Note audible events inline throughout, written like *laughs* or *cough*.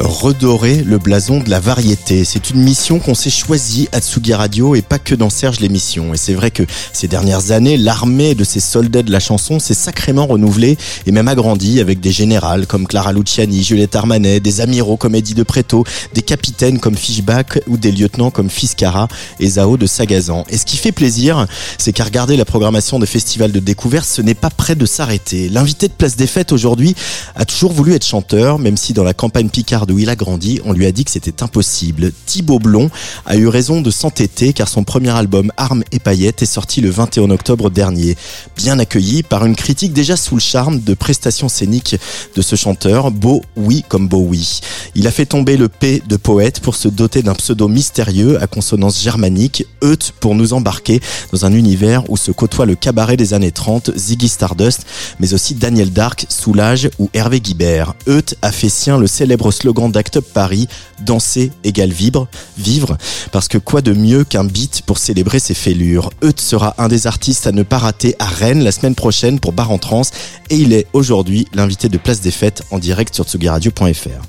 redorer le blason de la variété. C'est une mission qu'on s'est choisie à Tsugi Radio et pas que dans Serge l'émission. Et c'est vrai que ces dernières années, l'armée de ces soldats de la chanson s'est sacrément renouvelée et même agrandie avec des générales comme Clara Luciani, Juliette Armanet, des amiraux comme Eddie de Preto, des capitaines comme Fishback ou des lieutenants comme Fiscara et Zao de Sagazan. Et ce qui fait plaisir, c'est qu'à regarder la programmation des festivals de découverte, ce n'est pas près de s'arrêter. L'invité de Place des Fêtes aujourd'hui a toujours voulu être chanteur, même si dans la campagne Picard où il a grandi, on lui a dit que c'était impossible. Thibaut Blond a eu raison de s'entêter car son premier album Armes et paillettes est sorti le 21 octobre dernier. Bien accueilli par une critique déjà sous le charme de prestations scéniques de ce chanteur, beau oui comme beau oui. Il a fait tomber le P de poète pour se doter d'un pseudo mystérieux à consonance germanique, Eut pour nous embarquer dans un univers où se côtoie le cabaret des années 30, Ziggy Stardust, mais aussi Daniel Dark, Soulage ou Hervé Guibert. Eut a fait sien le célèbre slogan d'Act Up Paris, danser égale vivre, vivre, parce que quoi de mieux qu'un beat pour célébrer ses fêlures? Eut sera un des artistes à ne pas rater à Rennes la semaine prochaine pour Bar en Trans, et il est aujourd'hui l'invité de Place des Fêtes en direct sur tsugiradio.fr.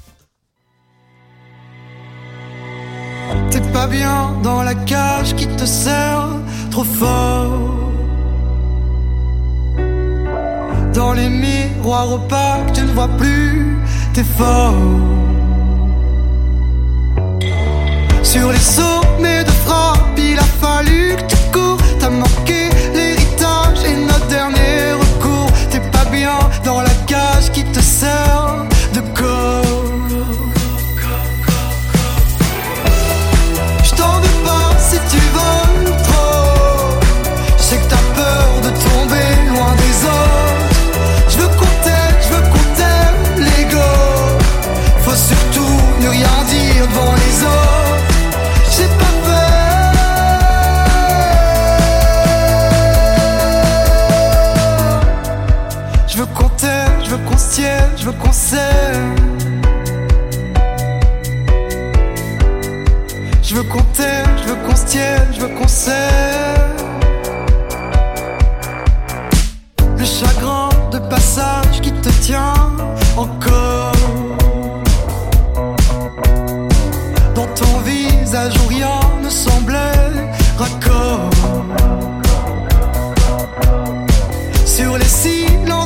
T'es pas bien dans la cage qui te trop fort. Dans les miroirs tu ne vois plus tes fort. Sur les sommets de frappe, il a fallu que tu cours. T'as manqué l'héritage et notre dernier recours. T'es pas bien dans la cage qui te sert de corps. Je t'en veux pas si tu voles je veux qu'on. Je veux qu'on tienne, je veux qu'on s'aime. Le chagrin de passage qui te tient encore. Dans ton visage où rien ne semblait raccord. Sur les silences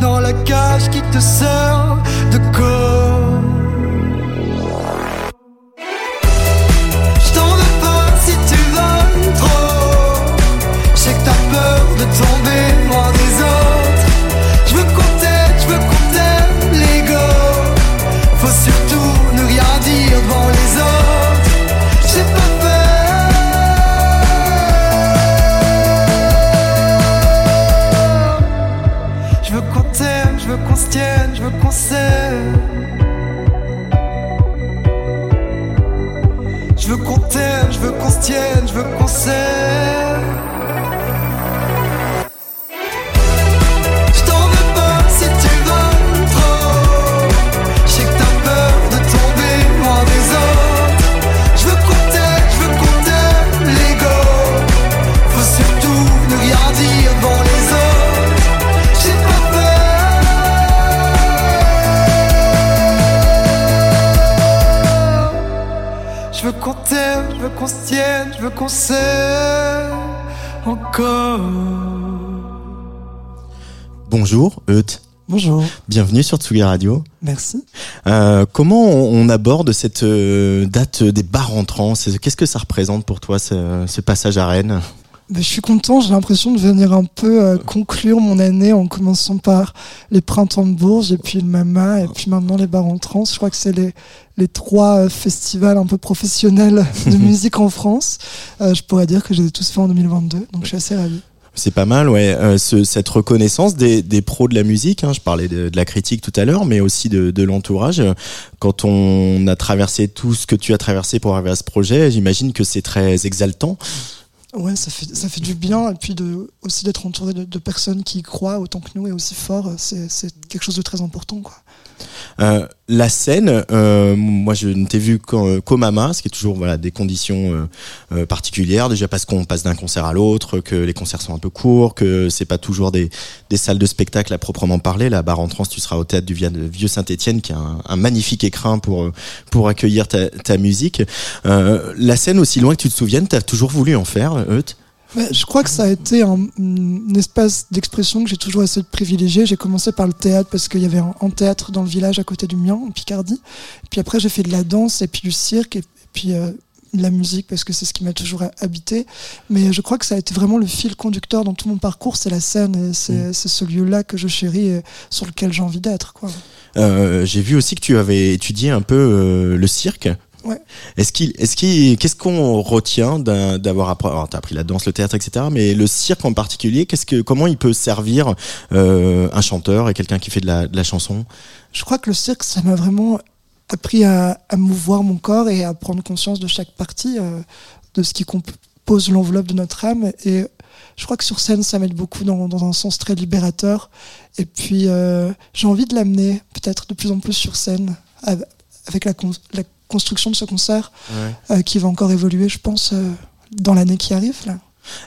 dans la cage qui te sert de corps. Se tienne, je veux qu'on s'aime. Qu'on s'aime encore. Bonjour, Eut. Bonjour, Bienvenue sur Tsugi Radio. merci. Euh, comment on, on aborde cette euh, date des bars entrants? Qu'est-ce que ça représente pour toi, ce, ce passage à Rennes? Ben, je suis content, j'ai l'impression de venir un peu euh, conclure mon année en commençant par les printemps de Bourges et puis le Mama et puis maintenant les bars en trans. Je crois que c'est les, les trois euh, festivals un peu professionnels *laughs* de musique en France. Euh, je pourrais dire que je les ai tous faits en 2022, donc je suis assez ravi. C'est pas mal, ouais. Euh, ce- cette reconnaissance des, des pros de la musique, hein, je parlais de, de la critique tout à l'heure, mais aussi de, de l'entourage. Quand on a traversé tout ce que tu as traversé pour arriver à ce projet, j'imagine que c'est très exaltant. Ouais, ça fait, ça fait du bien et puis de, aussi d'être entouré de, de personnes qui y croient autant que nous et aussi fort, c'est quelque chose de très important. Quoi. Euh, la scène, euh, moi je ne t'ai vu qu'au qu'au Mama, ce qui est toujours voilà des conditions euh, euh, particulières. Déjà parce qu'on passe d'un concert à l'autre, que les concerts sont un peu courts, que c'est pas toujours des, des salles de spectacle à proprement parler. La barre en trans, tu seras au théâtre du Vieux Saint-Étienne, qui a un, magnifique écrin pour pour accueillir ta, ta musique. Euh, la scène, aussi loin que tu te souviennes, t'as toujours voulu en faire, Euth Mais je crois que ça a été un, un espace d'expression que j'ai toujours essayé de privilégier. J'ai commencé par le théâtre parce qu'il y avait un, un théâtre dans le village à côté du mien, en Picardie. Puis après, j'ai fait de la danse et puis du cirque et, et puis euh, de la musique parce que c'est ce qui m'a toujours habité. Mais je crois que ça a été vraiment le fil conducteur dans tout mon parcours. C'est la scène et c'est Mm. ce lieu-là que je chéris et sur lequel j'ai envie d'être. quoi. Euh, J'ai vu aussi que tu avais étudié un peu euh, le cirque. Ouais. Est-ce qu'il, est-ce qu'il, qu'est-ce qu'on retient d'avoir appris, alors t'as appris la danse, le théâtre, etc. Mais le cirque en particulier, qu'est-ce que, comment il peut servir euh, un chanteur et quelqu'un qui fait de la, de la chanson? Je crois que le cirque, ça m'a vraiment appris à, à mouvoir mon corps et à prendre conscience de chaque partie, euh, de ce qui compose l'enveloppe de notre âme. Et je crois que sur scène, ça m'aide beaucoup dans, dans un sens très libérateur. Et puis, euh, j'ai envie de l'amener peut-être de plus en plus sur scène av- avec la, la construction de ce concert euh, qui va encore évoluer, je pense, euh, dans l'année qui arrive. Là.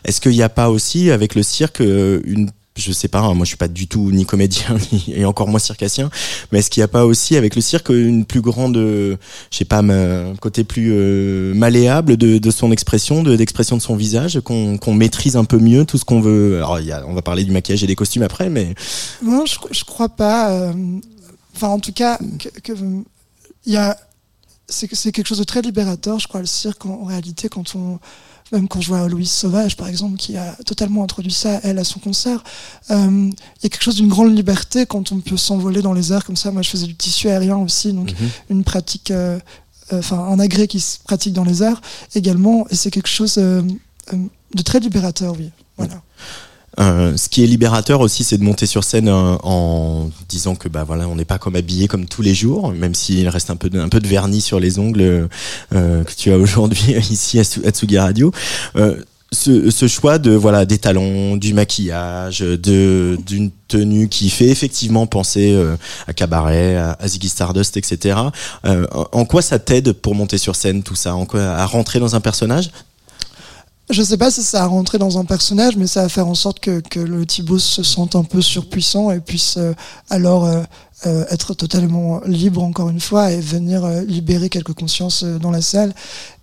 Est-ce qu'il n'y a pas aussi avec le cirque euh, une je sais pas, hein, moi je suis pas du tout ni comédien *laughs* ni, et encore moins circassien, mais est-ce qu'il n'y a pas aussi avec le cirque une plus grande, euh, je sais pas, un côté plus euh, malléable de, de son expression, de d'expression de son visage, qu'on qu'on maîtrise un peu mieux tout ce qu'on veut? Alors il y a, on va parler du maquillage et des costumes après, mais Non, je, je crois pas. euh, Enfin, en tout cas, il y a, c'est c'est quelque chose de très libérateur, je crois, le cirque, en, en réalité, quand on, même quand je vois Louise Sauvage, par exemple, qui a totalement introduit ça, elle, à son concert, euh, il y a quelque chose d'une grande liberté quand on peut s'envoler dans les airs comme ça. Moi, je faisais du tissu aérien aussi, donc une pratique, euh, euh, enfin, un agrès qui se pratique dans les airs également, et c'est quelque chose euh, euh, de très libérateur, oui. Voilà. Euh, ce qui est libérateur aussi, c'est de monter sur scène euh, en disant que bah voilà, on n'est pas comme habillé comme tous les jours, même s'il reste un peu de, un peu de vernis sur les ongles euh, que tu as *laughs* aujourd'hui ici à, Tsu- à Tsugi Radio. Euh, ce, ce choix de voilà des talons, du maquillage, de d'une tenue qui fait effectivement penser euh, à cabaret, à, à Ziggy Stardust, etc. Euh, en quoi ça t'aide pour monter sur scène tout ça? En quoi à rentrer dans un personnage? Je sais pas si ça a rentré dans un personnage, mais ça va faire en sorte que, que le Thibaut se sente un peu surpuissant et puisse euh, alors euh, euh, être totalement libre encore une fois et venir euh, libérer quelques consciences euh, dans la salle.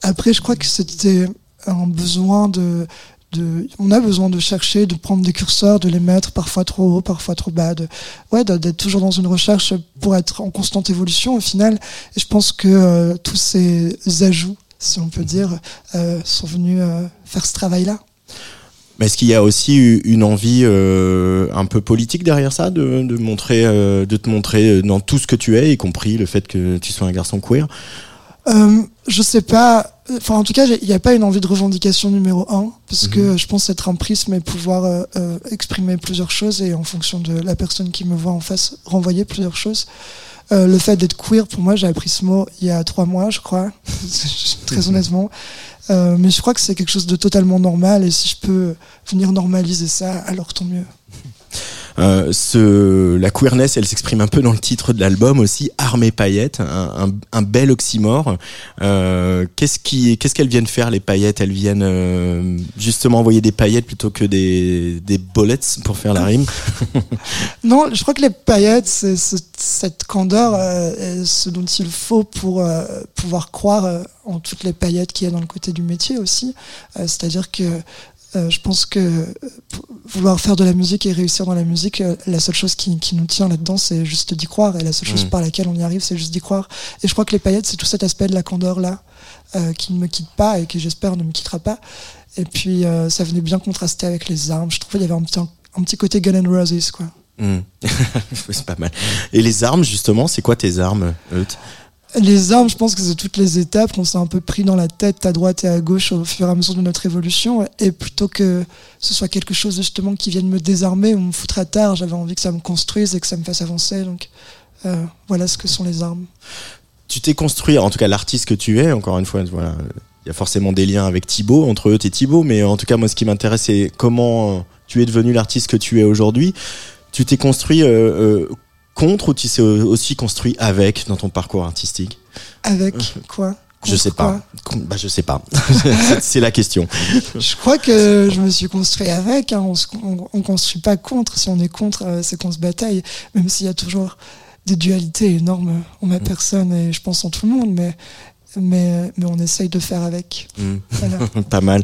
Après, je crois que c'était un besoin de, de, on a besoin de chercher, de prendre des curseurs, de les mettre parfois trop haut, parfois trop bas, de, ouais, d'être toujours dans une recherche pour être en constante évolution au final. Et je pense que euh, tous ces ajouts, si on peut dire, euh, sont venus euh, faire ce travail-là. Mais est-ce qu'il y a aussi une envie euh, un peu politique derrière ça, de, de montrer, de te montrer dans tout ce que tu es, y compris le fait que tu sois un garçon queer? Je sais pas. Enfin, en tout cas, il n'y a pas une envie de revendication numéro un, parce que je pense être un prisme et pouvoir exprimer plusieurs choses et en fonction de la personne qui me voit en face, renvoyer plusieurs choses. Euh, le fait d'être queer, pour moi, j'ai appris ce mot il y a trois mois, je crois, *laughs* très honnêtement. Euh, mais je crois que c'est quelque chose de totalement normal et si je peux venir normaliser ça, alors tant mieux. Euh, ce, la queerness, elle s'exprime un peu dans le titre de l'album aussi, Armée paillettes, un, un, bel oxymore. Euh, qu'est-ce qui, qu'est-ce qu'elles viennent faire les paillettes? Elles viennent euh, justement envoyer des paillettes plutôt que des, des bullets pour faire la rime? *laughs* Non, je crois que les paillettes, c'est ce- cette candeur, euh, est ce dont il faut pour euh, pouvoir croire en toutes les paillettes qu'il y a dans le côté du métier aussi. C'est-à-dire que euh, je pense que euh, vouloir faire de la musique et réussir dans la musique, euh, la seule chose qui, qui nous tient là-dedans, c'est juste d'y croire. Et la seule chose Mm. par laquelle on y arrive, c'est juste d'y croire. Et je crois que les paillettes, c'est tout cet aspect de la candeur-là euh, qui ne me quitte pas et qui, j'espère, ne me quittera pas. Et puis, ça venait bien contraster avec les armes. Je trouvais qu'il y avait un petit, un petit côté Gun and Roses, quoi. *laughs* Hmm. c'est pas mal. Et les armes, justement, c'est quoi tes armes Euth Les armes, je pense que c'est toutes les étapes qu'on s'est un peu pris dans la tête à droite et à gauche au fur et à mesure de notre évolution. Et plutôt que ce soit quelque chose justement qui vienne me désarmer ou me foutre à terre, j'avais envie que ça me construise et que ça me fasse avancer. Donc euh, voilà ce que sont les armes. tu t'es construit, en tout cas l'artiste que tu es, encore une fois, voilà, il y a forcément des liens avec Thibaut, entre eux et Thibaut, mais en tout cas moi ce qui m'intéresse c'est comment tu es devenu l'artiste que tu es aujourd'hui. Tu t'es construit euh, euh, contre ou tu t'es aussi construit avec dans ton parcours artistique Avec quoi? Je sais quoi? pas. Con- Bah, je sais pas. C'est- *laughs* C'est la question. Je crois que je me suis construit avec. hein. On, se, on, on construit pas contre. Si on est contre, euh, c'est qu'on se bataille. Même s'il y a toujours des dualités énormes en ma personne et je pense en tout le monde, mais mais mais on essaye de faire avec. Mm. Voilà. *laughs* pas mal.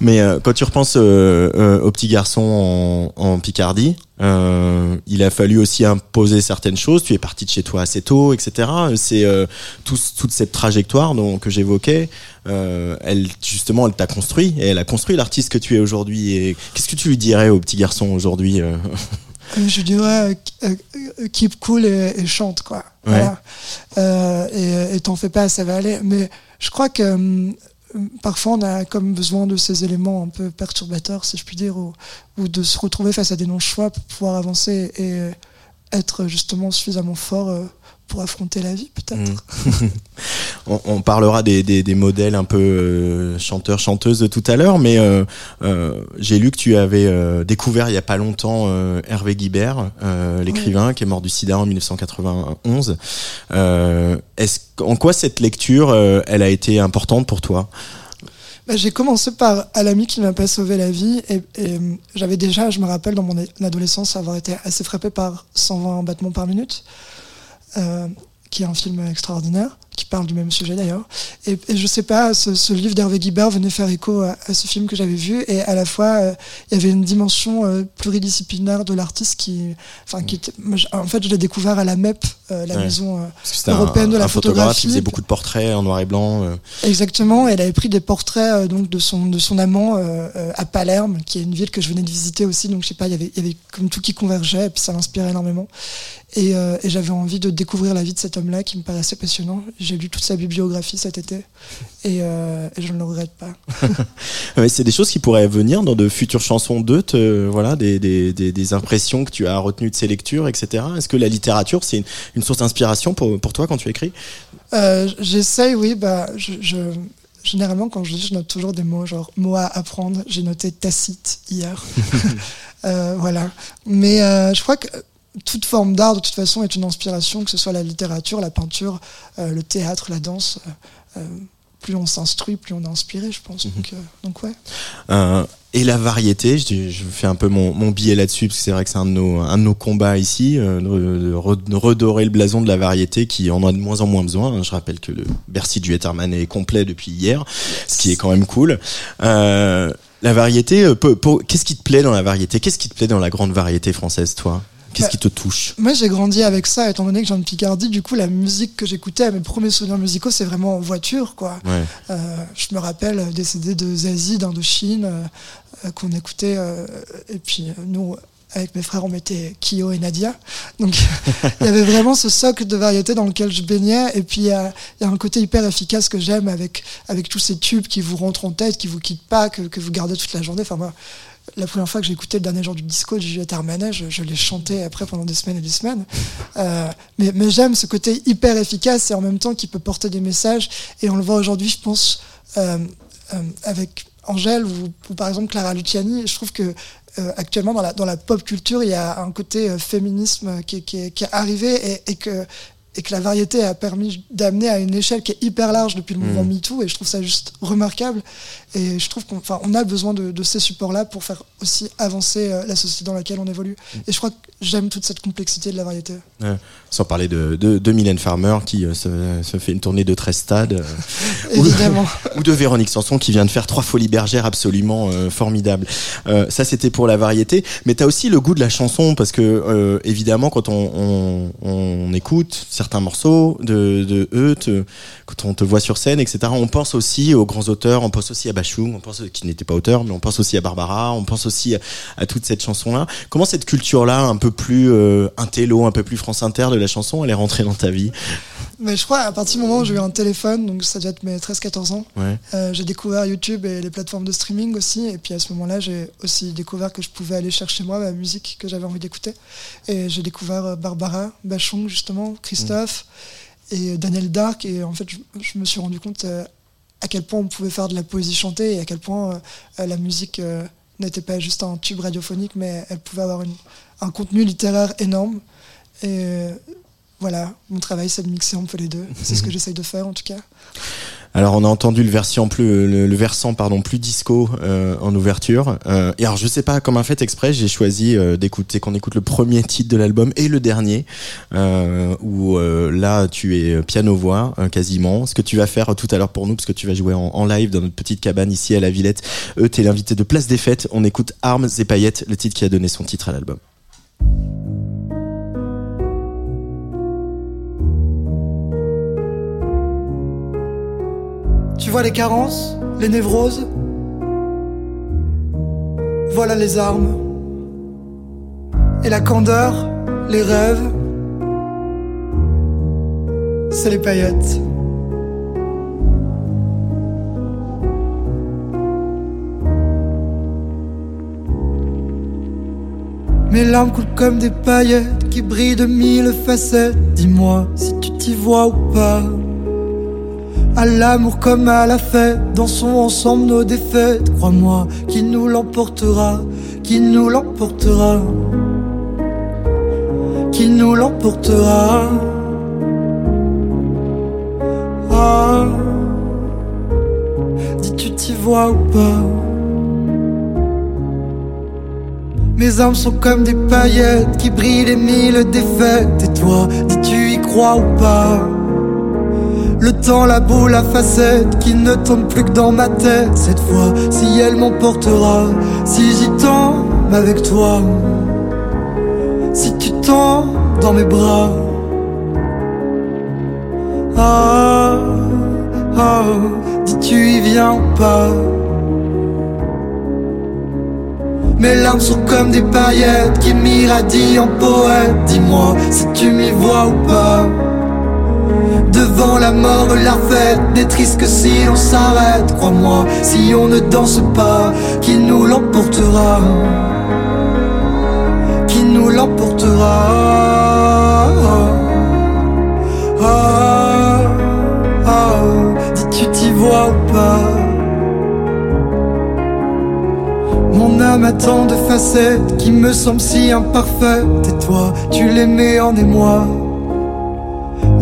Mais euh, quand tu repenses euh, euh, au petit garçon en, en Picardie, euh, il a fallu aussi imposer certaines choses. Tu es parti de chez toi assez tôt, etc. C'est euh, tout- toute cette trajectoire dont, que j'évoquais. euh, elle justement, elle t'a construit et elle a construit l'artiste que tu es aujourd'hui. Et qu'est-ce que tu lui dirais au petit garçon aujourd'hui euh Euh, Je dirais euh, euh, keep cool et, et chante quoi. Voilà. Euh, et t'en fais pas, ça va aller. Mais je crois que hum, hum, parfois on a comme besoin de ces éléments un peu perturbateurs, si je puis dire, ou, ou de se retrouver face à des non-choix pour pouvoir avancer et euh, être justement suffisamment fort euh, pour affronter la vie peut-être. *laughs* on, on parlera des, des, des modèles un peu euh, chanteurs chanteuses de tout à l'heure, mais euh, euh, j'ai lu que tu avais découvert il y a pas longtemps Hervé Guibert, l'écrivain qui est mort du SIDA en 1991. Euh, est-ce en quoi cette lecture elle a été importante pour toi? Bah, j'ai commencé par à l'ami qui m'a pas sauvé la vie et, et, j'avais déjà, je me rappelle dans mon adolescence avoir été assez frappé par 120 battements par minute, qui est un film extraordinaire, qui parle du même sujet d'ailleurs. Et, et je sais pas, ce, ce livre d'Hervé Guibert venait faire écho à, à ce film que j'avais vu et à la fois euh, il y avait une dimension euh, pluridisciplinaire de l'artiste qui, enfin qui était, moi, en fait je l'ai découvert à la MEP, euh, la Ouais. maison. euh, un, Européenne de la un photographe photographie. qui faisait beaucoup de portraits en noir et blanc. Exactement, elle avait pris des portraits donc de son de son amant à Palerme, qui est une ville que je venais de visiter aussi, donc je sais pas, il y avait il y avait comme tout qui convergeait et puis ça m'inspirait énormément. Et, et j'avais envie de découvrir la vie de cet homme-là qui me paraissait passionnant. J'ai lu toute sa bibliographie cet été et, euh, et je ne le regrette pas. *laughs* Ouais, c'est des choses qui pourraient venir dans de futures chansons d'eux, te- voilà, des, des, des, des impressions que tu as retenues de ces lectures, etc. Est-ce que la littérature, c'est une, une source d'inspiration pour, pour toi quand tu écris? Euh, J'essaye, oui, bah je, je généralement quand je lis, je note toujours des mots, genre mots à apprendre. J'ai noté tacite hier. *laughs* *laughs* Euh, voilà. Mais euh, je crois que toute forme d'art, de toute façon, est une inspiration, que ce soit la littérature, la peinture, euh, le théâtre, la danse. euh, euh, plus on s'instruit, plus on est inspiré, je pense. Donc, euh, donc ouais. Et la variété, je, je fais un peu mon, mon billet là-dessus, parce que c'est vrai que c'est un, de nos- un de nos combats ici, euh, de, de re- de redorer le blason de la variété qui en a de moins en moins besoin. Je rappelle que le Bercy du Wetterman est complet depuis hier, ce qui est quand même cool. Euh, la variété, qu'est-ce qui te plaît dans la variété? Qu'est-ce qui te plaît dans la grande variété française, toi? Qu'est-ce Bah, qui te touche? Moi, j'ai grandi avec ça, étant donné que viens de Picardie. Du coup, la musique que j'écoutais, mes premiers souvenirs musicaux, c'est vraiment en voiture, quoi. Ouais. Euh, je me rappelle des CD de Zazie, d'Indochine, euh, qu'on écoutait. euh, et puis, nous, avec mes frères, on mettait Kyo et Nadia. Donc, *laughs* il y avait vraiment ce socle de variété dans lequel je baignais. Et puis, il y a, il y a un côté hyper efficace que j'aime avec, avec tous ces tubes qui vous rentrent en tête, qui vous quittent pas, que, que vous gardez toute la journée. Enfin, moi, la première fois que j'ai écouté le dernier jour du disco de Juliette Armanet, je, l'ai chanté après pendant des semaines et des semaines. Euh, mais j'aime ce côté hyper efficace et en même temps qui peut porter des messages. Et on le voit aujourd'hui, je pense, euh, euh, avec Angèle ou, par exemple Clara Luciani. Je trouve que actuellement dans la, pop culture, il y a un côté féminisme qui, est- arrivé et que et que la variété a permis d'amener à une échelle qui est hyper large depuis le mouvement MeToo et je trouve ça juste remarquable et je trouve qu'on on a besoin de, de ces supports-là pour faire aussi avancer euh, la société dans laquelle on évolue et je crois que j'aime toute cette complexité de la variété. Sans parler de, de, de Mylène Farmer qui euh, se, se fait une tournée de 13 stades. euh, *laughs* *laughs* Ou- de Véronique Sanson qui vient de faire trois folies bergères absolument formidables. Ça c'était pour la variété, mais t'as aussi le goût de la chanson parce que évidemment quand on, on, on écoute certains morceaux de, de eux, te- quand on te voit sur scène, etc. On pense aussi aux grands auteurs, on pense aussi à Bachung, on pense qui n'était pas auteur, mais on pense aussi à Barbara, on pense aussi à, à toute cette chanson-là. Comment cette culture-là, un peu plus euh, intello, un peu plus France Inter de la chanson, elle est rentrée dans ta vie? Mais je crois à partir du moment où j'ai eu un téléphone, donc ça doit être mes 13-14 ans, Ouais. euh, j'ai découvert YouTube et les plateformes de streaming aussi. Et puis à ce moment-là, j'ai aussi découvert que je pouvais aller chercher moi ma musique que j'avais envie d'écouter. Et j'ai découvert euh, Barbara, Bachung justement, Christophe et Daniel Dark. Et en fait, je, je me suis rendu compte euh, à quel point on pouvait faire de la poésie chantée et à quel point euh, la musique euh, n'était pas juste un tube radiophonique, mais elle pouvait avoir une- un contenu littéraire énorme. Et voilà, mon travail, c'est de mixer un peu les deux. C'est ce que j'essaye de faire, en tout cas. Alors on a entendu le version plus le, versant pardon plus disco euh, en ouverture. Euh, et alors je sais pas comme un fait exprès j'ai choisi euh, d'écouter qu'on écoute le premier titre de l'album et le dernier euh, où euh, là tu es piano voix euh, quasiment. Ce que tu vas faire tout à l'heure pour nous parce que tu vas jouer en, en live dans notre petite cabane ici à la Villette. Eux t'es l'invité de Place des Fêtes. On écoute Armes et paillettes le titre qui a donné son titre à l'album. Tu vois les carences, les névroses? Voilà les armes. Et la candeur, les rêves, c'est les paillettes. Mes larmes coulent comme des paillettes qui brillent de mille facettes. Dis-moi si tu t'y vois ou pas. À l'amour comme à la fête, dansons ensemble nos défaites. Crois-moi, qui nous l'emportera, qui nous l'emportera, qui nous l'emportera. Ah, dis tu t'y vois ou pas? Mes armes sont comme des paillettes qui brillent les mille défaites. Et toi, dis tu y crois ou pas? Le temps, la boule, la facette qui ne tombe plus que dans ma tête. Cette fois, si elle m'emportera, si j'y tombe avec toi, si tu tombes dans mes bras. Ah, ah, dis tu y viens pas? Mes larmes sont comme des paillettes qui m'irradient en poète. Dis-moi si tu m'y vois ou pas. Devant la mort, la fête n'est triste que si on s'arrête. Crois-moi, si on ne danse pas, qui nous l'emportera? Qui nous l'emportera? Ah, ah, Dis tu t'y vois ou pas? Mon âme a tant de facettes qui me semblent si imparfaites. Et toi, tu mets en émoi.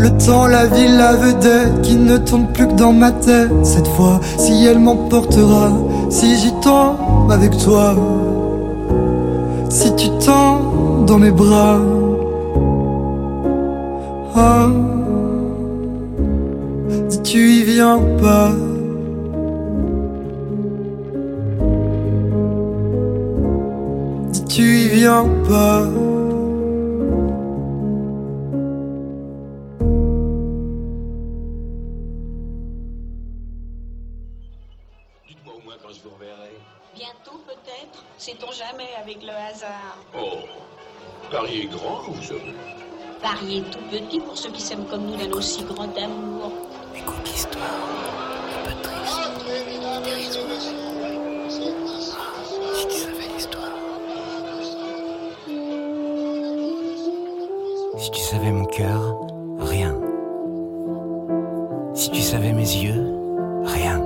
Le temps, la ville, la vedette qui ne tourne plus que dans ma tête. Cette fois, si elle m'emportera, si j'y tombe avec toi, si tu tombes dans mes bras. Ah, dis tu y viens pas? Tu y viens pas? Tout petit pour ceux qui s'aiment comme nous d'un aussi grand amour. Écoute l'histoire, un peu. Si tu savais l'histoire. Si tu savais mon cœur, rien. Si tu savais mes yeux, rien.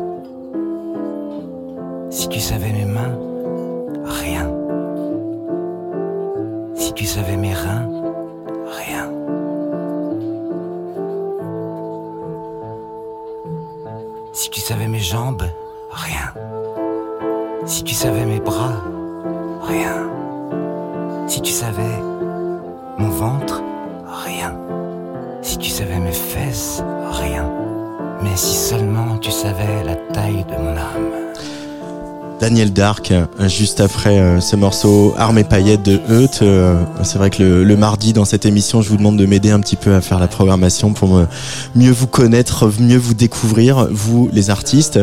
Si tu savais mes mains, rien. Si tu savais mes reins, jambes, rien. Si tu savais mes bras, rien. Si tu savais mon ventre, rien. Si tu savais mes fesses, rien. Mais si seulement tu savais la taille de mon âme. Daniel Dark, euh, juste après euh, ce morceau Armes et paillettes de Euth. Euh, c'est vrai que le, le mardi dans cette émission, je vous demande de m'aider un petit peu à faire la programmation pour mieux vous connaître, mieux vous découvrir, vous les artistes.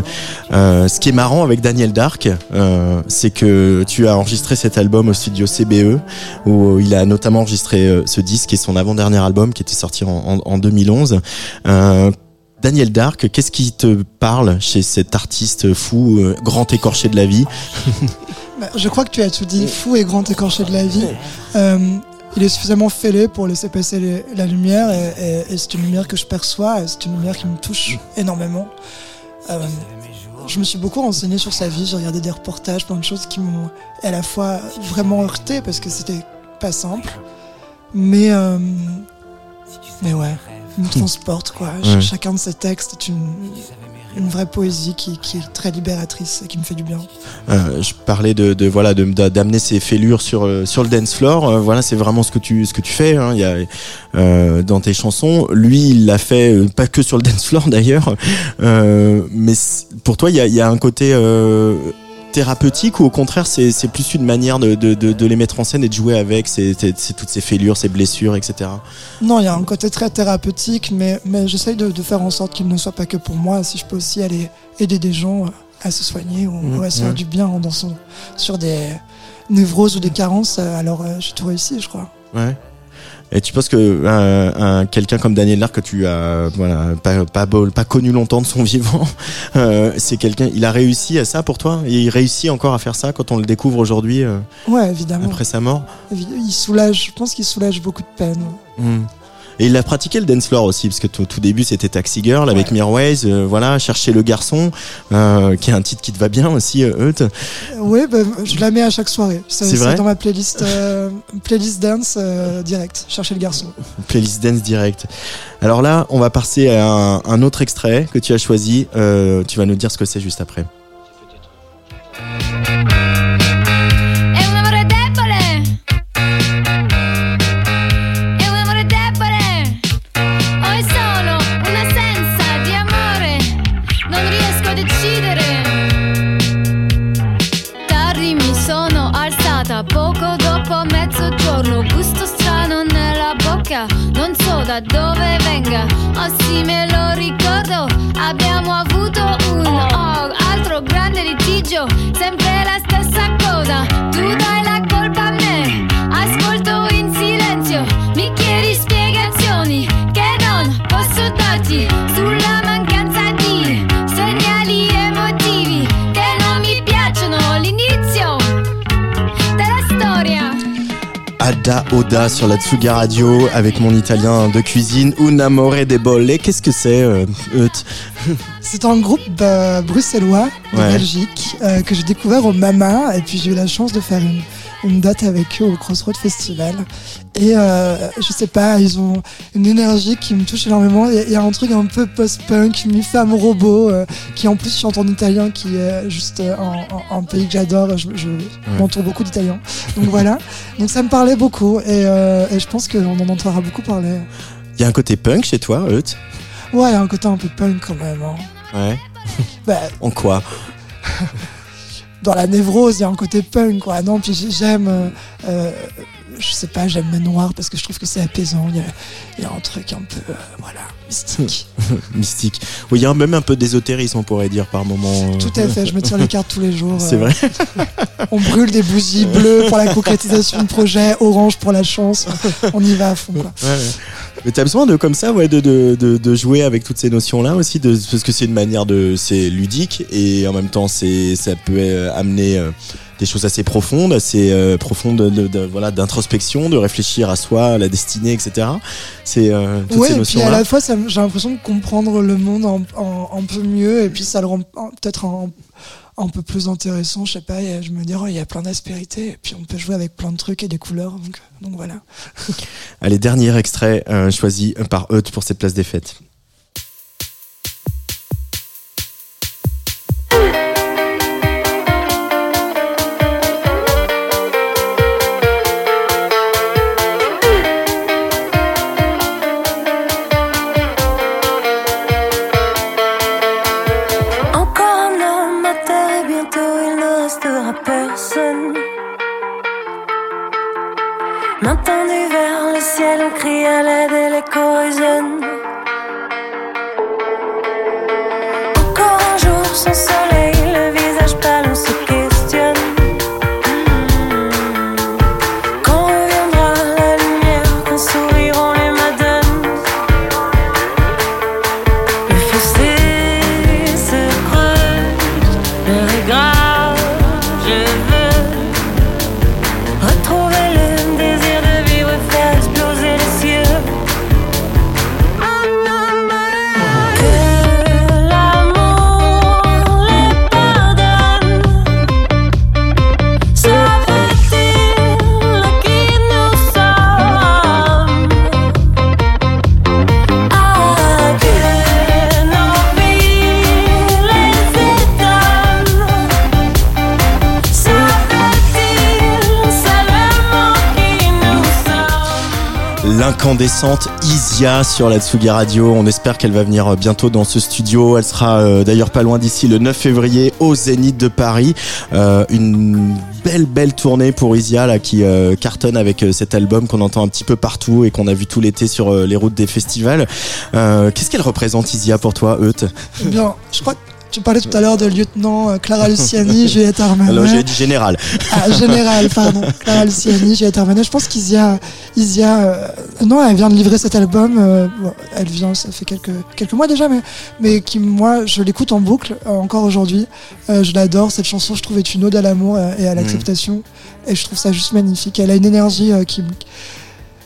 Euh, ce qui est marrant avec Daniel Dark, euh, c'est que tu as enregistré cet album au studio CBE, où il a notamment enregistré ce disque est son avant-dernier album qui était sorti en, en, en 2011. Euh, Daniel Dark, qu'est-ce qui te parle chez cet artiste fou, euh, grand écorché de la vie *laughs* Bah, Je crois que tu as tout dit, fou et grand écorché de la vie. *laughs* Euh, il est suffisamment fêlé pour laisser passer les- la lumière et, et- et c'est une lumière que je perçois et c'est une lumière qui me touche énormément. Euh, je me suis beaucoup renseigné sur sa vie, j'ai regardé des reportages, plein de choses qui m'ont à la fois vraiment heurté parce que c'était pas simple. Mais, euh, mais ouais, me transporte quoi. Ouais. Chacun de ces textes est une, une vraie poésie qui, qui est très libératrice et qui me fait du bien. Euh, je parlais de, de voilà de d'a- d'amener ces fêlures sur euh, sur le dance floor. Euh, voilà, c'est vraiment ce que tu ce que tu fais. Hein. Il y a euh, dans tes chansons. Lui, il l'a fait pas que sur le *laughs* dance floor d'ailleurs. Mais pour toi, il y a, il y a un côté thérapeutique ou au contraire, c'est plus une manière de, de, de, de les mettre en scène et de jouer avec ces, ces- ces- toutes ces fêlures, ces blessures, etc. Non, il y a un côté très thérapeutique, mais, mais j'essaye de, de faire en sorte qu'il ne soit pas que pour moi. Si je peux aussi aller aider des gens à se soigner ou, Mmh, ou à se faire ouais. du bien en dansant sur des névroses ou des carences, euh, alors euh, j'ai tout réussi, je crois. Ouais. Et tu penses que un, quelqu'un comme Daniel Larc que tu as voilà pas pas, bol- pas connu longtemps de son *laughs* vivant, euh, c'est quelqu'un il a réussi à ça pour toi? Et il réussit encore à faire ça quand on le découvre aujourd'hui euh, Ouais, évidemment. après sa mort? Il soulage, je pense qu'il soulage beaucoup de peine. Hmm. Et il a pratiqué le dance floor aussi parce que tout, tout début c'était Taxi Girl avec Ouais. Mirways, euh, voilà chercher le garçon euh, qui est un titre qui te va bien aussi euh, Eut. Oui, bah, je la mets à chaque soirée. C'est vrai dans ma playlist, euh, playlist dance euh, direct. Chercher le garçon. *laughs* playlist dance direct. Alors là on va passer à un, un autre extrait que tu as choisi. Euh, tu vas nous dire ce que c'est juste après. Oh sì, me lo ricordo. Abbiamo avuto un oh, altro grande litigio. Sempre la stessa cosa. Tu dai la colpa a me. Ascolto in silenzio. Mi chiedi spiegazioni che non posso darti Ada Oda sur la Tsuga Radio avec mon italien de cuisine Un amore de bolle. Qu'est-ce que c'est euh, *laughs* C'est un groupe euh, bruxellois de Ouais. Belgique euh, que j'ai découvert au Mama et puis j'ai eu la chance de faire une, une date avec eux au Crossroad Festival. Et euh, je sais pas, ils ont une énergie qui me touche énormément. Il y a- un truc un peu post-punk, mi-femme robot, euh, qui en plus chante en italien, qui est juste euh, un, un- un pays que j'adore. Je, je m'entoure beaucoup d'Italiens. Donc voilà. Donc ça me parlait beaucoup et, euh, et je pense qu'on en entendra beaucoup parler. Il y a un côté punk chez toi, Eut Ouais, il y a un côté un peu punk quand même. hein. Ouais. Bah, En quoi? *laughs* dans la névrose, il y a un côté punk, quoi. Non, puis j'ai- j'aime, euh, euh, je sais pas, j'aime le noir parce que je trouve que c'est apaisant. Il y a, il y a un truc un peu, euh, voilà, mystique. *laughs* Mystique. Oui, il y a même un peu d'ésotérisme, on pourrait dire par moment. euh. Tout à fait, je me tire les cartes tous les jours. C'est euh, vrai. *laughs* On brûle des bougies bleues pour la concrétisation de projet, orange pour la chance. On y va à fond, quoi. Ouais, ouais. Mais t'as besoin de comme ça, ouais, de, de, de, de jouer avec toutes ces notions-là aussi, de, parce que c'est une manière de, c'est ludique et en même temps c'est, ça peut amener euh, des choses assez profondes, assez euh, profondes, de, de- voilà, d'introspection, de réfléchir à soi, à la destinée, etc. C'est euh, toutes Ouais, ces et puis à la fois, j'ai l'impression de comprendre le monde un, un- un peu mieux, et puis ça le rend peut-être un, un peu plus intéressant, je sais pas, je me dis, oh, il y a plein d'aspérités, et puis on peut jouer avec plein de trucs et des couleurs, donc, donc voilà. Allez, dernier extrait euh, choisi par Eut pour cette place des fêtes. L'incandescente Isia sur la Tsugi Radio. On espère qu'elle va venir bientôt dans ce studio. Elle sera euh, d'ailleurs pas loin d'ici le 9 février au Zénith de Paris. Euh, une belle belle tournée pour Isia là qui euh, cartonne avec euh, cet album qu'on entend un petit peu partout et qu'on a vu tout l'été sur euh, les routes des festivals. Euh, Qu'est-ce qu'elle représente Isia pour toi, Euth Eh bien, je crois tu parlais tout à l'heure de lieutenant euh, Clara Luciani, *laughs* Juliette Armanet. Alors j'ai dit général. Ah, général, *laughs* pardon. Clara Luciani, Juliette Armanet. Je pense qu'Isia, Isia, euh, non, elle vient de livrer cet album. euh, bon, elle vient, ça fait quelques quelques mois déjà, mais mais qui moi, je l'écoute en boucle euh, encore aujourd'hui. Euh, je l'adore. Cette chanson, je trouve, est une ode à l'amour et à l'acceptation. Et je trouve ça juste magnifique. Elle a une énergie qui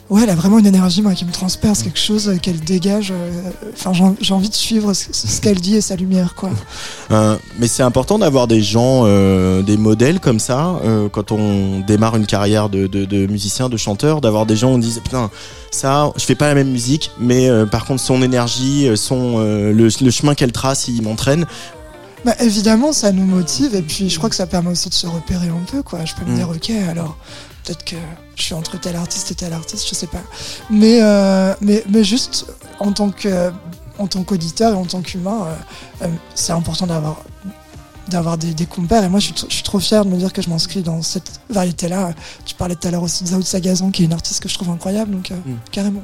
Ouais, elle a vraiment une énergie moi, qui me transperce, quelque chose euh, qu'elle dégage. euh, Enfin, j'ai en- j'ai envie de suivre ce, ce qu'elle dit et sa lumière, quoi. Euh, mais c'est important d'avoir des gens, euh, des modèles comme ça, quand on démarre une carrière de, de, de musicien, de chanteur, d'avoir des gens où on dit putain, ça, je fais pas la même musique, mais par contre son énergie, son le, le chemin qu'elle trace, il m'entraîne. Bah, évidemment, ça nous motive et puis je crois que ça permet aussi de se repérer un peu, quoi. Je peux me Mm. dire, ok, alors peut-être que je suis entre tel artiste et tel artiste, je sais pas. Mais, euh, mais, mais juste en tant que en tant qu'auditeur et en tant qu'humain, euh, euh, c'est important d'avoir d'avoir des, des compères et moi je suis, je suis trop fier de me dire que je m'inscris dans cette variété là tu parlais tout à l'heure aussi de Zao de Sagazan qui est une artiste que je trouve incroyable donc euh, Mm. carrément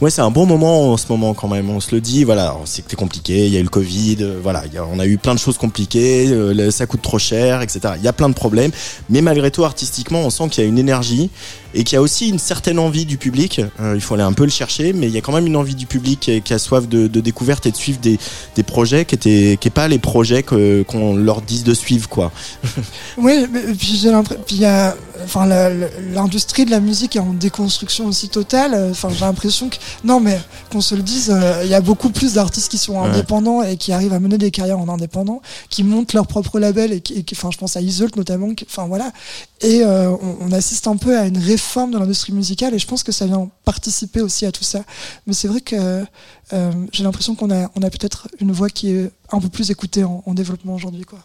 Ouais, c'est un bon moment en ce moment quand même. On se le dit, voilà, c'est compliqué. Il y a eu le Covid, euh, voilà, on a eu plein de choses compliquées. euh, ça coûte trop cher, etc. Il y a plein de problèmes, mais malgré tout, artistiquement, on sent qu'il y a une énergie et qu'il y a aussi une certaine envie du public. Euh, il faut aller un peu le chercher, mais il y a quand même une envie du public qui, a soif de, découverte et de suivre des, projets qui étaient, qui pas les projets qu'on leur dise de suivre, quoi. *laughs* Oui, puis j'ai l'impression, enfin, l'industrie de la musique est en déconstruction aussi totale. Enfin, j'ai l'impression que, non, mais qu'on se le dise, euh, il y a beaucoup plus d'artistes qui sont Ouais. indépendants et qui arrivent à mener des carrières en indépendant, qui montent leur propre label et qui, enfin, je pense à Isolt notamment, enfin voilà. Et euh, on, on assiste un peu à une réforme de l'industrie musicale et je pense que ça vient participer aussi à tout ça. Mais c'est vrai que euh, j'ai l'impression qu'on a, on a peut-être une voix qui est un peu plus écoutée en, en développement aujourd'hui, quoi.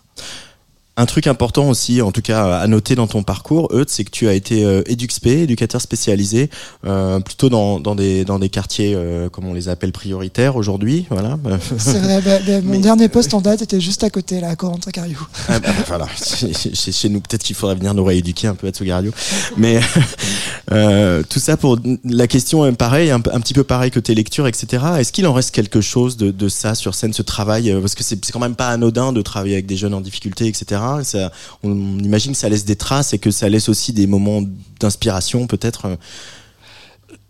Un truc important aussi, en tout cas à noter dans ton parcours, Euth, c'est que tu as été euh, EduxP, éducateur spécialisé, euh, plutôt dans, dans, des, dans des quartiers, euh, comme on les appelle, prioritaires aujourd'hui. Voilà. *laughs* C'est vrai, bah, bah, mon Mais- dernier poste en date était juste à côté, là, à Corentin-Cariou. Ah bah, voilà, *laughs* chez, nous, peut-être qu'il faudrait venir nous rééduquer un peu à Tsugi Radio. Mais *laughs* euh, tout ça pour la question est pareil, un, petit peu pareil que tes lectures, etc. Est-ce qu'il en reste quelque chose de, de ça sur scène, ce travail? Euh, Parce que c'est c'est quand même pas anodin de travailler avec des jeunes en difficulté, etc. Ça, on, on imagine que ça laisse des traces et que ça laisse aussi des moments d'inspiration, peut-être. euh.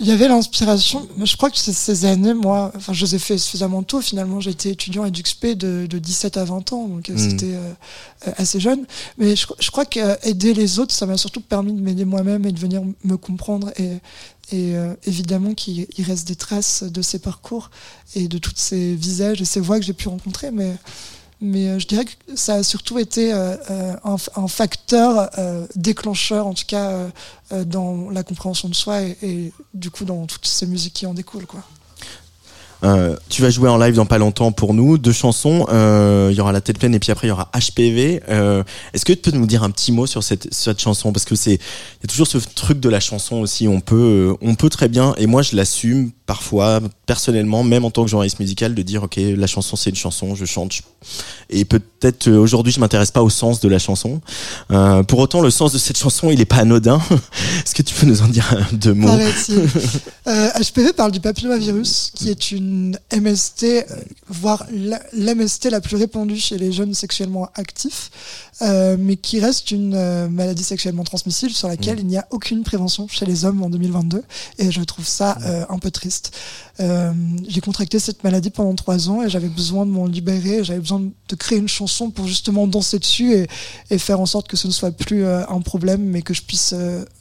Il y avait l'inspiration, mais je crois que ces, années, moi, enfin, je les ai fait suffisamment tôt, finalement. J'ai été étudiant à DUXP de, de 17 à 20 ans, donc euh, Mm. c'était euh, assez jeune. Mais je, je crois qu'aider les autres, ça m'a surtout permis de m'aider moi-même et de venir me comprendre. Et, et euh, évidemment qu'il il reste des traces de ces parcours et de tous ces visages et ces voix que j'ai pu rencontrer, mais mais euh, je dirais que ça a surtout été euh, euh, un, facteur déclencheur, en tout cas dans la compréhension de soi et, du coup dans toutes ces musiques qui en découlent. Euh, tu vas jouer en live dans pas longtemps pour nous, deux chansons. Euh, Il y aura la tête pleine et puis après il y aura HPV. Euh, Est-ce que tu peux nous dire un petit mot sur cette, cette chanson? Parce que c'est il y a toujours ce truc de la chanson aussi. On peut euh, on peut très bien et moi je l'assume parfois personnellement même en tant que journaliste musical de dire ok la chanson c'est une chanson je chante et peut-être euh, aujourd'hui je m'intéresse pas au sens de la chanson. Pour autant le sens de cette chanson il est pas anodin. *laughs* Est-ce que tu peux nous en dire deux mots? HPV parle du papillomavirus, qui est une MST, voire l'MST la plus répandue chez les jeunes sexuellement actifs, euh, mais qui reste une euh, maladie sexuellement transmissible sur laquelle il n'y a aucune prévention chez les hommes en 2022. Et je trouve ça euh, un peu triste. J'ai contracté cette maladie pendant trois ans et j'avais besoin de m'en libérer. J'avais besoin de créer une chanson pour justement danser dessus et, et faire en sorte que ce ne soit plus un problème, mais que je puisse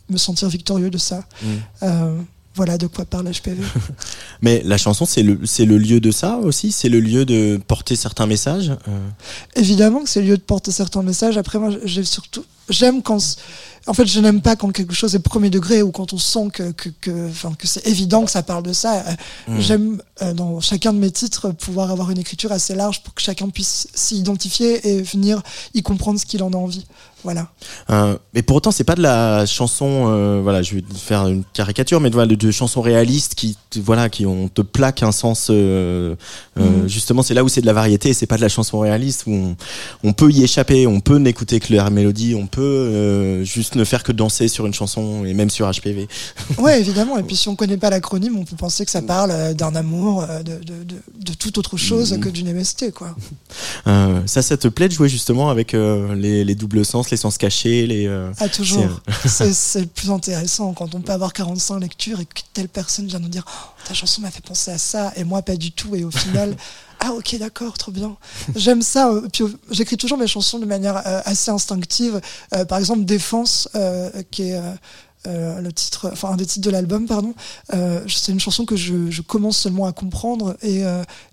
me sentir victorieux de ça. Mm. Voilà de quoi parle HPV. *laughs* Mais la chanson, c'est le, le lieu de ça aussi? C'est le lieu de porter certains messages Euh, Évidemment que c'est le lieu de porter certains messages. Après, moi, j'ai surtout, j'aime quand en fait je n'aime pas quand quelque chose est premier degré ou quand on sent que que que, enfin, que c'est évident que ça parle de ça Euh, Mm. j'aime euh, dans chacun de mes titres pouvoir avoir une écriture assez large pour que chacun puisse s'y identifier et venir y comprendre ce qu'il en a envie voilà Euh, mais pour autant, c'est pas de la chanson. euh, voilà, je vais faire une caricature, mais de, de, de chansons réalistes qui, voilà, qui ont te plaque un sens. euh, Mhm. Justement, c'est là où c'est de la variété. et C'est pas de la chanson réaliste où on, on peut y échapper, on peut n'écouter que la mélodie, on peut euh, juste ne faire que danser sur une chanson et même sur HPV. *laughs* Ouais, évidemment. Et puis si on connaît pas l'acronyme, on peut penser que ça parle euh, d'un amour, euh, de, de, de, de toute autre chose Mhm. que d'une MST, quoi. Euh, ça, ça te plaît de jouer justement avec euh, les, les doubles sens, les sens cachés, les. Ah, toujours. C'est *laughs* c'est le plus intéressant quand on peut avoir 45 lectures et que telle personne vient nous dire Oh, ta chanson m'a fait penser à ça et moi pas du tout. Et au final, *laughs* ah, ok, d'accord, trop bien. J'aime ça. euh, Puis euh, j'écris toujours mes chansons de manière euh, assez instinctive. Euh, par exemple, Défense, euh, qui est. euh, le titre, enfin un des titres de l'album, pardon. C'est une chanson que je, je commence seulement à comprendre et,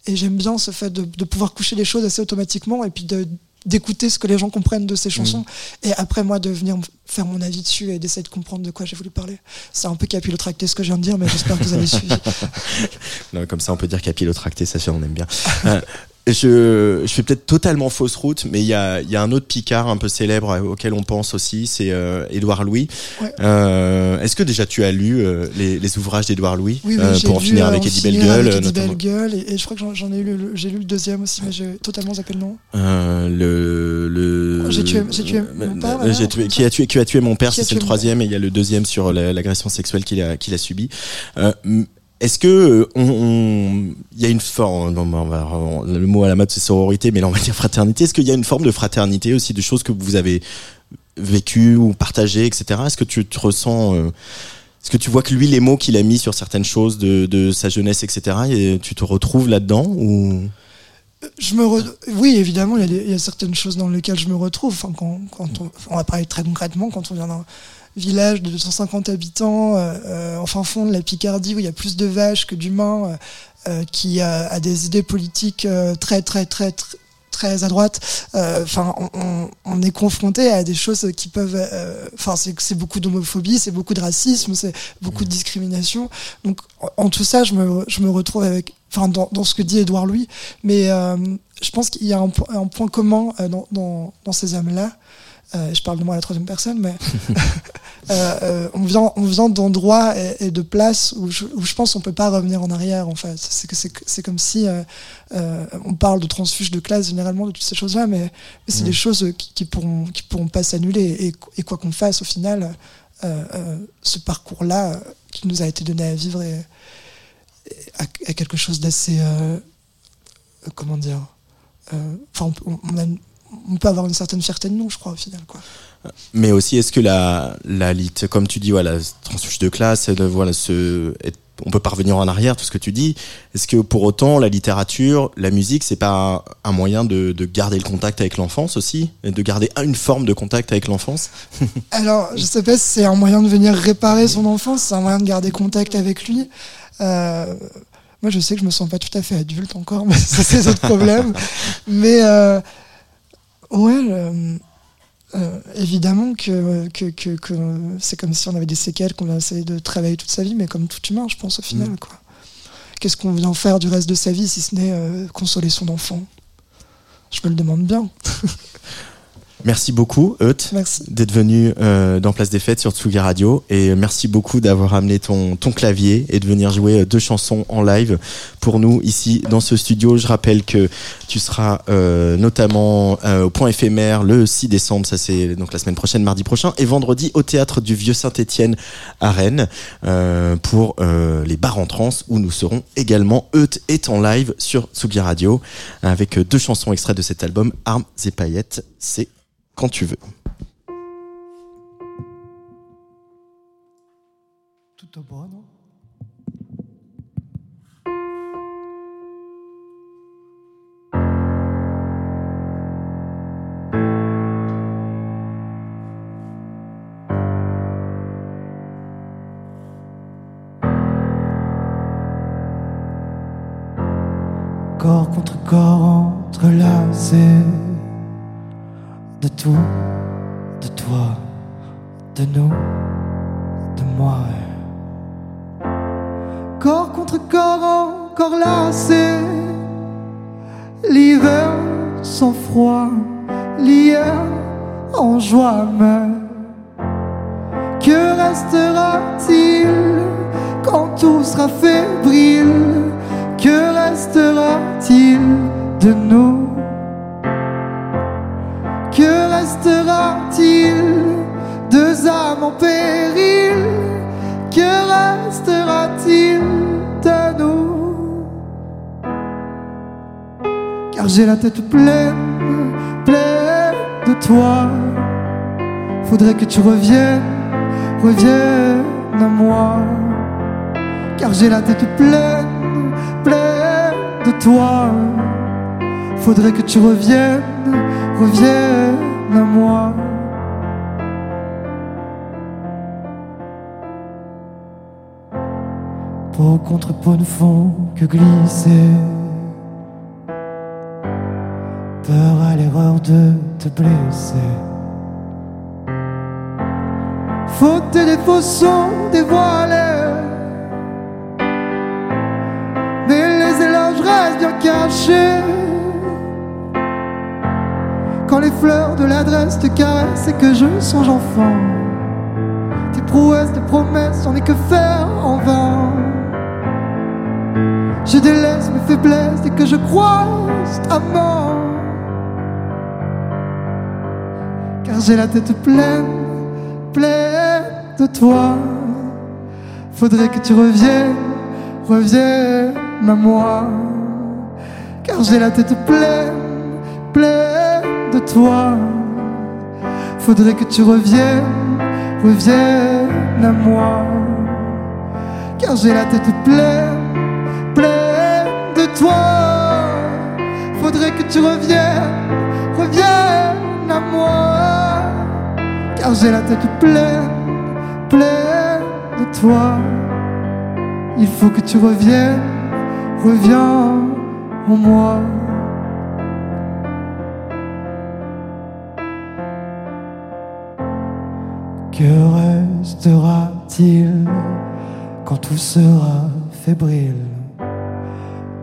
et j'aime bien ce fait de, de pouvoir coucher les choses assez automatiquement et puis de d'écouter ce que les gens comprennent de ces chansons et après moi de venir faire mon avis dessus et d'essayer de comprendre de quoi j'ai voulu parler. C'est un peu capillotracté ce que je viens de dire, mais j'espère que vous avez suivi. *laughs* Non, comme ça, on peut dire capillotracté, ça, on aime bien. *laughs* Je, je fais peut-être totalement fausse route, mais il y a, y a un autre Picard un peu célèbre euh, auquel on pense aussi, c'est euh, Édouard Louis. Ouais. Euh, Est-ce que déjà tu as lu euh, les, les ouvrages d'Édouard Louis Oui, oui, euh, pour en lu, finir avec Eddie Eddie notamment Bellegueule, et, et je crois que j'en- ai lu, le- j'ai lu le deuxième aussi, mais j'ai totalement zappé le nom. Euh, le, le J'ai tué- j'ai tué euh, mon père, voilà, tué- qui a tué qui a tué mon père c'est le tué troisième et il y a le deuxième sur la- l'agression sexuelle qu'il a qu'il a subi euh, m- est-ce que euh, y a une forme non, on va- le mot à la mode c'est sororité mais là on va dire fraternité. Est-ce qu'il y a une forme de fraternité aussi de choses que vous avez vécues ou partagées etc est-ce que tu te ressens euh, est-ce que tu vois que lui les mots qu'il a mis sur certaines choses de, sa jeunesse etc et tu te retrouves là-dedans ou? Je me Oui, évidemment, il y, a certaines choses dans lesquelles je me retrouve. Enfin, quand, on, va parler très concrètement, quand on vient d'un village de 250 habitants, euh, euh, en fin fond de la Picardie, où il y a plus de vaches que d'humains, euh, euh, qui a, a des idées politiques euh, très, très, très, très très à droite. Euh, Enfin, on, on- on est confronté à des choses qui peuvent. euh, Enfin, c'est c'est beaucoup d'homophobie, c'est beaucoup de racisme, c'est beaucoup de discrimination. Donc, en, en tout ça, je me, je me retrouve avec. Enfin, dans, dans ce que dit Édouard Louis, mais euh, je pense qu'il y a un, un point commun euh, dans, dans, dans ces âmes-là. Euh, je parle de moi à la troisième personne, mais *laughs* euh, euh, on vient, on vient d'endroits et, et de places où je, où je pense qu'on peut pas revenir en arrière. En fait, c'est que c'est comme si euh, on parle de transfuge de classe généralement de toutes ces choses-là, mais, mais c'est Mm. des choses qui, qui pourront qui pourront pas s'annuler et, et quoi qu'on fasse au final, ce parcours-là qui nous a été donné à vivre est, a quelque chose d'assez comment dire. Enfin, on, a on peut avoir une certaine fierté de nous, je crois, au final, quoi. Mais aussi, est-ce que la, la lit, comme tu dis, voilà, transfuge de classe, voilà, ce, on peut pas revenir en arrière, tout ce que tu dis. Est-ce que pour autant, la littérature, la musique, c'est pas un moyen de, de garder le contact avec l'enfance aussi, et de garder une forme de contact avec l'enfance? *laughs* Alors, je sais pas si c'est un moyen de venir réparer son enfance, c'est un moyen de garder contact avec lui. Euh, moi, je sais que je me sens pas tout à fait adulte encore, *laughs* mais ça, c'est d'autres problèmes. Mais, euh, ouais, euh, évidemment que, que, que, que c'est comme si on avait des séquelles qu'on a essayé de travailler toute sa vie, mais comme tout humain, je pense, au final, Mm. quoi. Qu'est-ce qu'on vient faire du reste de sa vie si ce n'est euh, consoler son enfant? Je me le demande bien. *laughs* Merci beaucoup, Euth, d'être venu euh, dans Place des Fêtes sur Tsugi Radio. Et merci beaucoup d'avoir amené ton, ton clavier et de venir jouer euh, deux chansons en live pour nous ici dans ce studio. Je rappelle que tu seras euh, notamment euh, au point éphémère le 6 décembre, ça c'est donc la semaine prochaine, mardi prochain, et vendredi au théâtre du Vieux Saint-Étienne à Rennes euh, pour euh, les bars en trance où nous serons également. Euth est en live sur Tsugi Radio avec euh, deux chansons extraites de cet album, Armes et paillettes. C'est quand tu veux. Tutto buono? corps contre corps entrelacé de tout, de toi, de nous, de moi. Corps contre corps, encore lassé. L'hiver sans froid, l'hier en joie meurt. Que restera-t-il quand tout sera fébrile? Que restera-t-il de nous? Restera-t-il deux âmes en péril? Que restera-t-il de nous? Car j'ai la tête pleine, pleine de toi Faudrait que tu reviennes revienne à moi. Car j'ai la tête pleine, pleine de toi. Faudrait que tu reviennes, reviennes à moi. Peau contre peau ne font que glisser. Peur à l'erreur de te blesser. Faute et défauts sont dévoilés. Mais les éloges restent bien cachés. Les fleurs de l'adresse te caressent et que je songe enfant, tes prouesses, tes promesses, on est que faire en vain. Je délaisse mes faiblesses et que je croise ta mort. Car j'ai la tête pleine pleine de toi. Faudrait que tu reviennes, reviennes à moi. Car j'ai la tête pleine, pleine toi. Faudrait que tu reviennes, reviennes à moi. Car j'ai la tête pleine, pleine de toi. Faudrait que tu reviennes, reviennes à moi car j'ai la tête pleine, pleine de toi. Il faut que tu reviennes, reviens en moi. Que restera-t-il quand tout sera fébrile?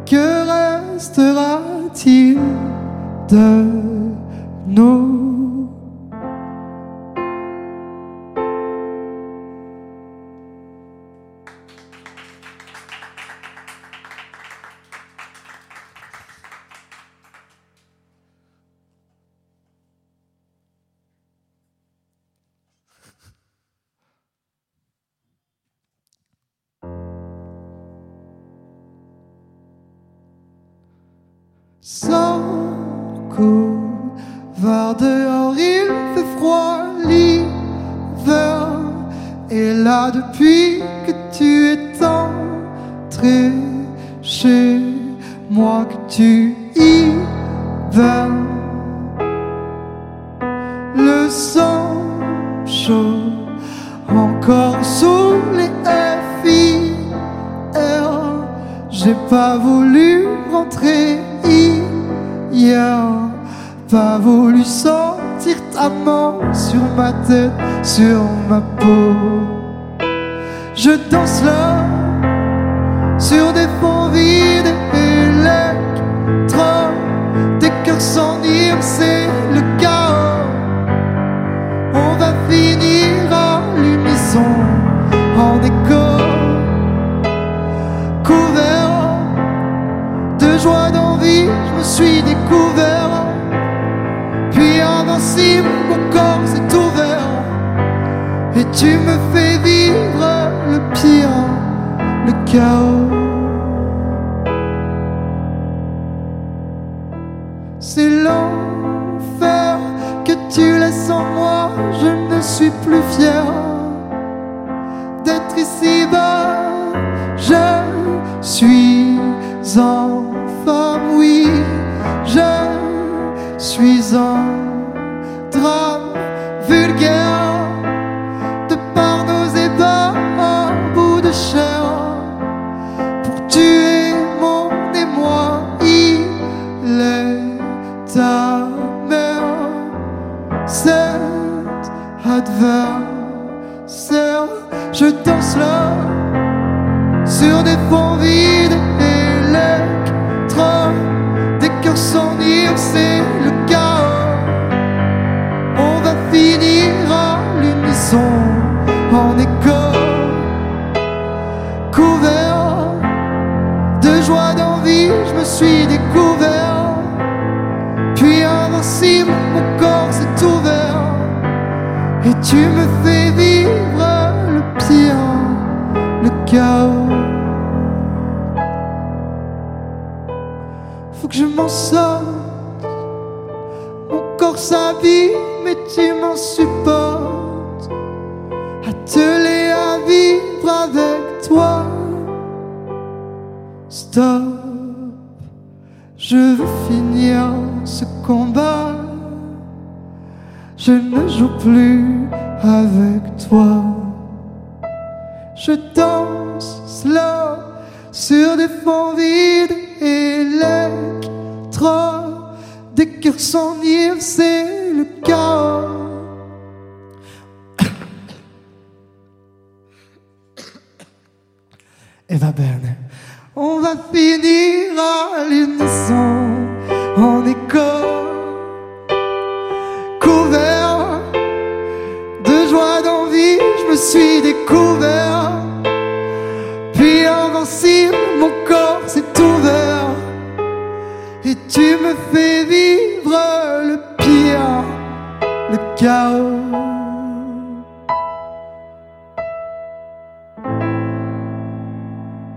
Que restera-t-il de nous? Je danse là sur des fonds vides électro. Tes cœurs s'enivent, c'est le chaos. On va finir à l'unisson, en écho, couvert de joie, d'envie. Je me suis découvert, puis invincible, mon corps s'est ouvert. Et tu me fais vivre C'est l'enfer que tu laisses en moi, je ne suis plus fier d'être ici-bas. Je suis en femme, oui, je suis un drame adversaire. Je danse là sur des fonds vides découvert, puis invincible, mon corps s'est ouvert. Et tu me fais vivre le pire, le chaos.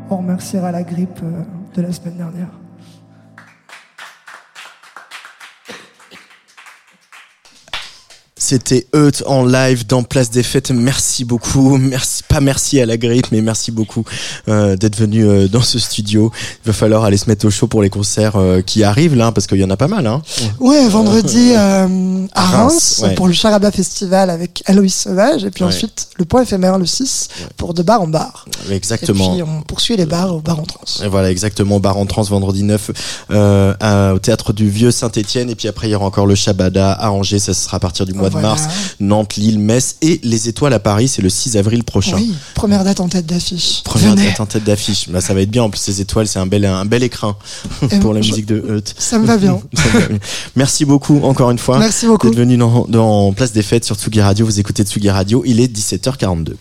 On remerciera la grippe euh, de la semaine dernière. C'était Eut en live dans Place des Fêtes. Merci beaucoup. Merci, pas merci à la grippe, mais merci beaucoup euh, d'être venu euh, dans ce studio. Il va falloir aller se mettre au chaud pour les concerts euh, qui arrivent là, parce qu'il y en a pas mal. Hein. Ouais, vendredi à Reims, Reims, ouais. pour le Charabia Festival avec Aloïs Sauvage, et puis Ouais. ensuite le point éphémère le 6 pour de bar en bar. Exactement. Et puis on poursuit les bars au bar en trans. Et voilà, exactement. Bar en trans vendredi 9 euh, à- au théâtre du Vieux Saint-Étienne. Et puis après, il y aura encore le Shabada à Angers. Ça sera à partir du mois Voilà. mars. Nantes, Lille, Metz et les Étoiles à Paris. C'est le 6 avril prochain. Oui, première date en tête d'affiche. Première Venez. date en tête d'affiche. Bah, ça va être bien. En plus, ces étoiles, c'est un bel, un bel écrin *laughs* pour la je- musique de Eut. Ça me va bien. *laughs* Ça va bien. Merci beaucoup, encore une fois. Merci beaucoup. D'être venu dans, dans Place des Fêtes sur Tsugi Radio. Vous écoutez Tsugi Radio. Il est 17h42.